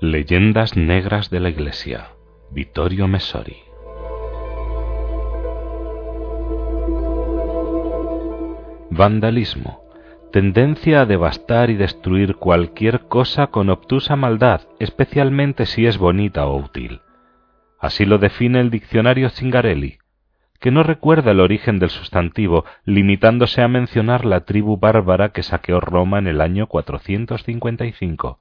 Leyendas negras de la Iglesia. Vittorio Messori. Vandalismo. Tendencia a devastar y destruir cualquier cosa con obtusa maldad, especialmente si es bonita o útil. Así lo define el diccionario Zingarelli, que no recuerda el origen del sustantivo, limitándose a mencionar la tribu bárbara que saqueó Roma en el año 455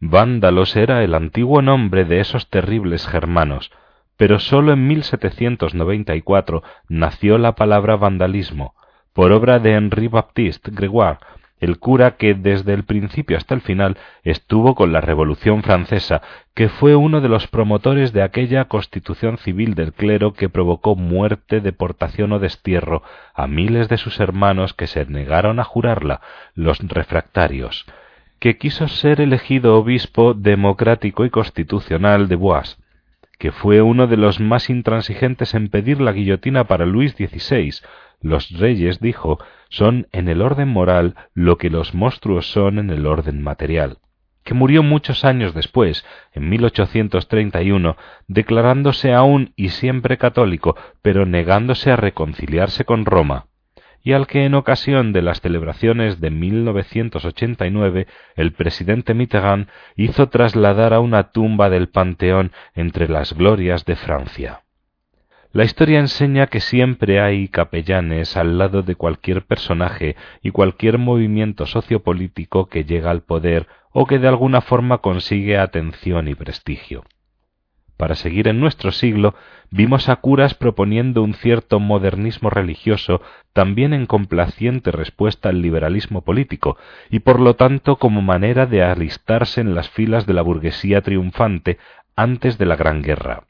Vándalos era el antiguo nombre de esos terribles germanos, pero sólo en 1794 nació la palabra vandalismo, por obra de Henri Baptiste Gregoire, el cura que desde el principio hasta el final estuvo con la Revolución francesa, que fue uno de los promotores de aquella constitución civil del clero que provocó muerte, deportación o destierro a miles de sus hermanos que se negaron a jurarla, los refractarios que quiso ser elegido obispo democrático y constitucional de Bois, que fue uno de los más intransigentes en pedir la guillotina para Luis XVI. Los reyes, dijo, son en el orden moral lo que los monstruos son en el orden material que murió muchos años después, en 1831, declarándose aún y siempre católico, pero negándose a reconciliarse con Roma y al que en ocasión de las celebraciones de 1989 el presidente Mitterrand hizo trasladar a una tumba del Panteón entre las glorias de Francia. La historia enseña que siempre hay capellanes al lado de cualquier personaje y cualquier movimiento sociopolítico que llega al poder o que de alguna forma consigue atención y prestigio. Para seguir en nuestro siglo, vimos a curas proponiendo un cierto modernismo religioso también en complaciente respuesta al liberalismo político, y por lo tanto como manera de alistarse en las filas de la burguesía triunfante antes de la Gran Guerra.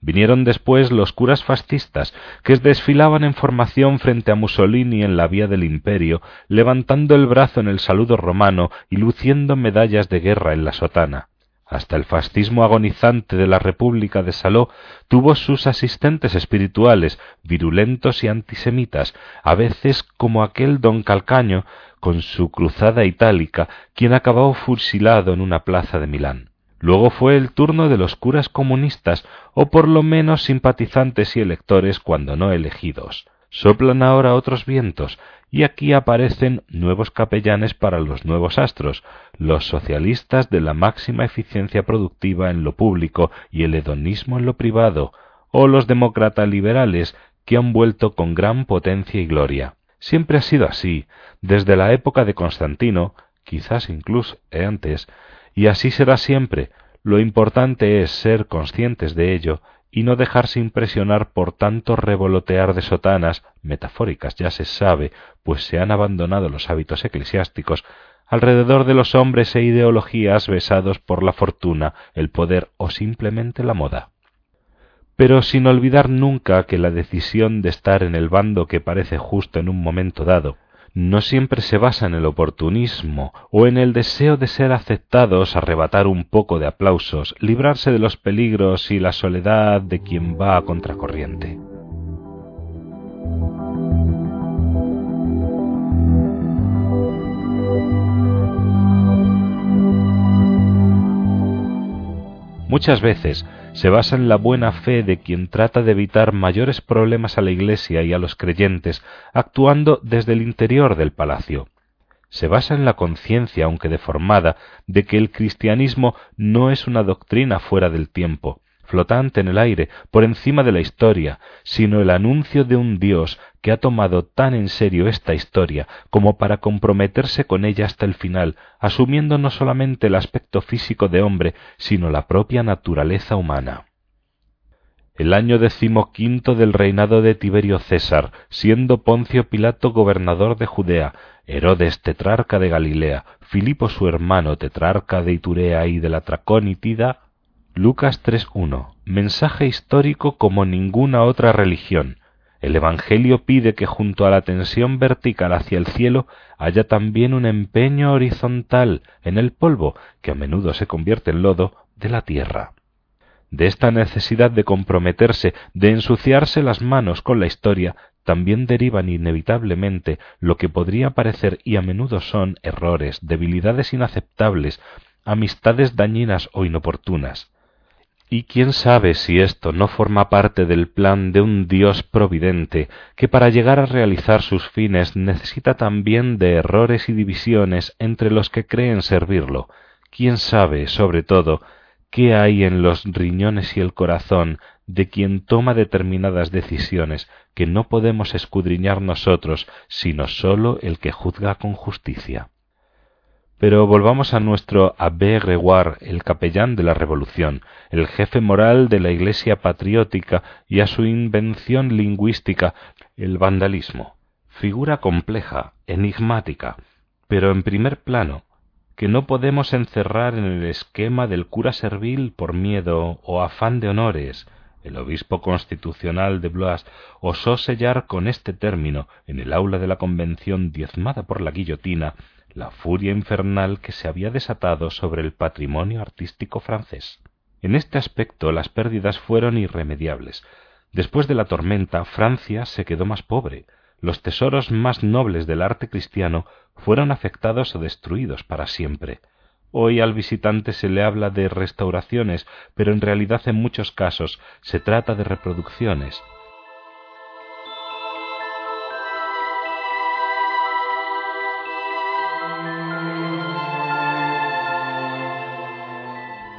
Vinieron después los curas fascistas, que desfilaban en formación frente a Mussolini en la vía del imperio, levantando el brazo en el saludo romano y luciendo medallas de guerra en la sotana. Hasta el fascismo agonizante de la República de Saló tuvo sus asistentes espirituales, virulentos y antisemitas, a veces como aquel don Calcaño con su cruzada itálica, quien acabó fusilado en una plaza de Milán. Luego fue el turno de los curas comunistas, o por lo menos simpatizantes y electores cuando no elegidos. Soplan ahora otros vientos, y aquí aparecen nuevos capellanes para los nuevos astros, los socialistas de la máxima eficiencia productiva en lo público y el hedonismo en lo privado, o los demócratas liberales que han vuelto con gran potencia y gloria. Siempre ha sido así, desde la época de Constantino, quizás incluso antes, y así será siempre. Lo importante es ser conscientes de ello y no dejarse impresionar por tanto revolotear de sotanas, metafóricas ya se sabe, pues se han abandonado los hábitos eclesiásticos, alrededor de los hombres e ideologías besados por la fortuna, el poder o simplemente la moda. Pero sin olvidar nunca que la decisión de estar en el bando que parece justo en un momento dado, no siempre se basa en el oportunismo o en el deseo de ser aceptados, arrebatar un poco de aplausos, librarse de los peligros y la soledad de quien va a contracorriente. Muchas veces se basa en la buena fe de quien trata de evitar mayores problemas a la Iglesia y a los creyentes, actuando desde el interior del palacio. Se basa en la conciencia, aunque deformada, de que el cristianismo no es una doctrina fuera del tiempo, flotante en el aire, por encima de la historia, sino el anuncio de un Dios que ha tomado tan en serio esta historia como para comprometerse con ella hasta el final, asumiendo no solamente el aspecto físico de hombre, sino la propia naturaleza humana. El año decimoquinto del reinado de Tiberio César, siendo Poncio Pilato gobernador de Judea, Herodes tetrarca de Galilea, Filipo su hermano tetrarca de Iturea y de la Traconitida, Lucas 3.1. Mensaje histórico como ninguna otra religión. El Evangelio pide que junto a la tensión vertical hacia el cielo haya también un empeño horizontal en el polvo, que a menudo se convierte en lodo, de la tierra. De esta necesidad de comprometerse, de ensuciarse las manos con la historia, también derivan inevitablemente lo que podría parecer y a menudo son errores, debilidades inaceptables, amistades dañinas o inoportunas. Y quién sabe si esto no forma parte del plan de un Dios providente que para llegar a realizar sus fines necesita también de errores y divisiones entre los que creen servirlo. Quién sabe, sobre todo, qué hay en los riñones y el corazón de quien toma determinadas decisiones que no podemos escudriñar nosotros, sino sólo el que juzga con justicia. Pero volvamos a nuestro Abbé Gregoire, el capellán de la Revolución, el jefe moral de la Iglesia patriótica y a su invención lingüística, el vandalismo. Figura compleja, enigmática, pero en primer plano, que no podemos encerrar en el esquema del cura servil por miedo o afán de honores, el obispo constitucional de Blois osó sellar con este término, en el aula de la convención diezmada por la guillotina, la furia infernal que se había desatado sobre el patrimonio artístico francés. En este aspecto las pérdidas fueron irremediables. Después de la tormenta, Francia se quedó más pobre. Los tesoros más nobles del arte cristiano fueron afectados o destruidos para siempre. Hoy al visitante se le habla de restauraciones, pero en realidad en muchos casos se trata de reproducciones.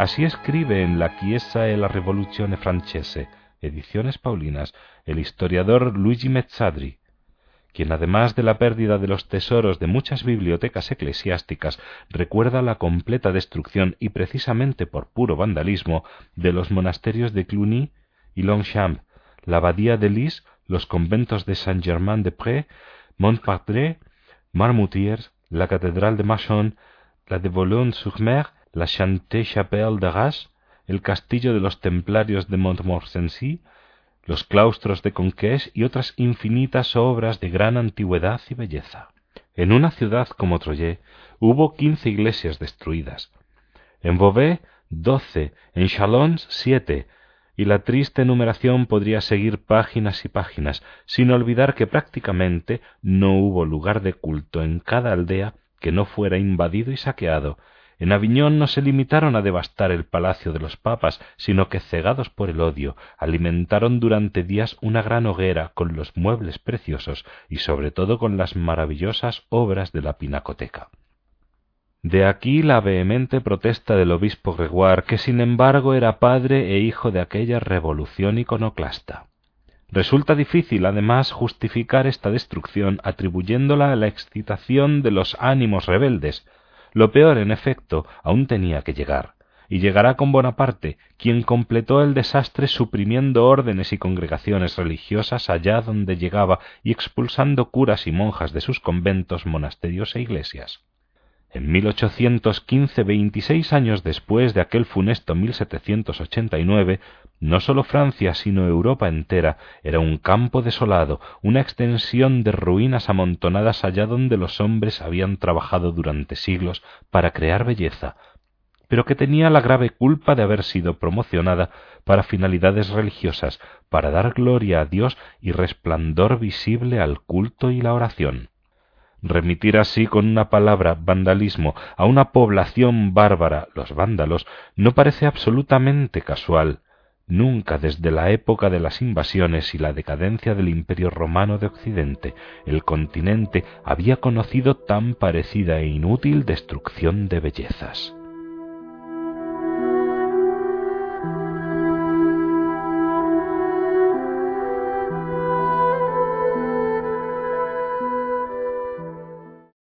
Así escribe en La Chiesa e la Rivoluzione Francese, ediciones Paulinas, el historiador Luigi Mezzadri, quien además de la pérdida de los tesoros de muchas bibliotecas eclesiásticas recuerda la completa destrucción y precisamente por puro vandalismo de los monasterios de Cluny y Longchamp, la abadía de Lis, los conventos de Saint-Germain-des-Prés, Montmartre, Marmoutiers, la catedral de Machon, la de Boulogne-sur-Mer la Chantée-Chapelle d'Arras, el castillo de los templarios de Montmorency, los claustros de Conques y otras infinitas obras de gran antigüedad y belleza. En una ciudad como Troyes hubo quince iglesias destruidas. En Beauvais doce, en Chalons siete, y la triste enumeración podría seguir páginas y páginas, sin olvidar que prácticamente no hubo lugar de culto en cada aldea que no fuera invadido y saqueado, en Aviñón no se limitaron a devastar el palacio de los papas, sino que, cegados por el odio, alimentaron durante días una gran hoguera con los muebles preciosos y sobre todo con las maravillosas obras de la pinacoteca. De aquí la vehemente protesta del obispo Gregoire, que sin embargo era padre e hijo de aquella revolución iconoclasta. Resulta difícil, además, justificar esta destrucción atribuyéndola a la excitación de los ánimos rebeldes, lo peor, en efecto, aún tenía que llegar, y llegará con Bonaparte, quien completó el desastre suprimiendo órdenes y congregaciones religiosas allá donde llegaba y expulsando curas y monjas de sus conventos, monasterios e iglesias. En 1815, veintiséis años después de aquel funesto 1789, no sólo Francia, sino Europa entera era un campo desolado, una extensión de ruinas amontonadas allá donde los hombres habían trabajado durante siglos para crear belleza, pero que tenía la grave culpa de haber sido promocionada para finalidades religiosas, para dar gloria a Dios y resplandor visible al culto y la oración. Remitir así con una palabra vandalismo a una población bárbara, los vándalos, no parece absolutamente casual. Nunca desde la época de las invasiones y la decadencia del Imperio romano de Occidente el continente había conocido tan parecida e inútil destrucción de bellezas.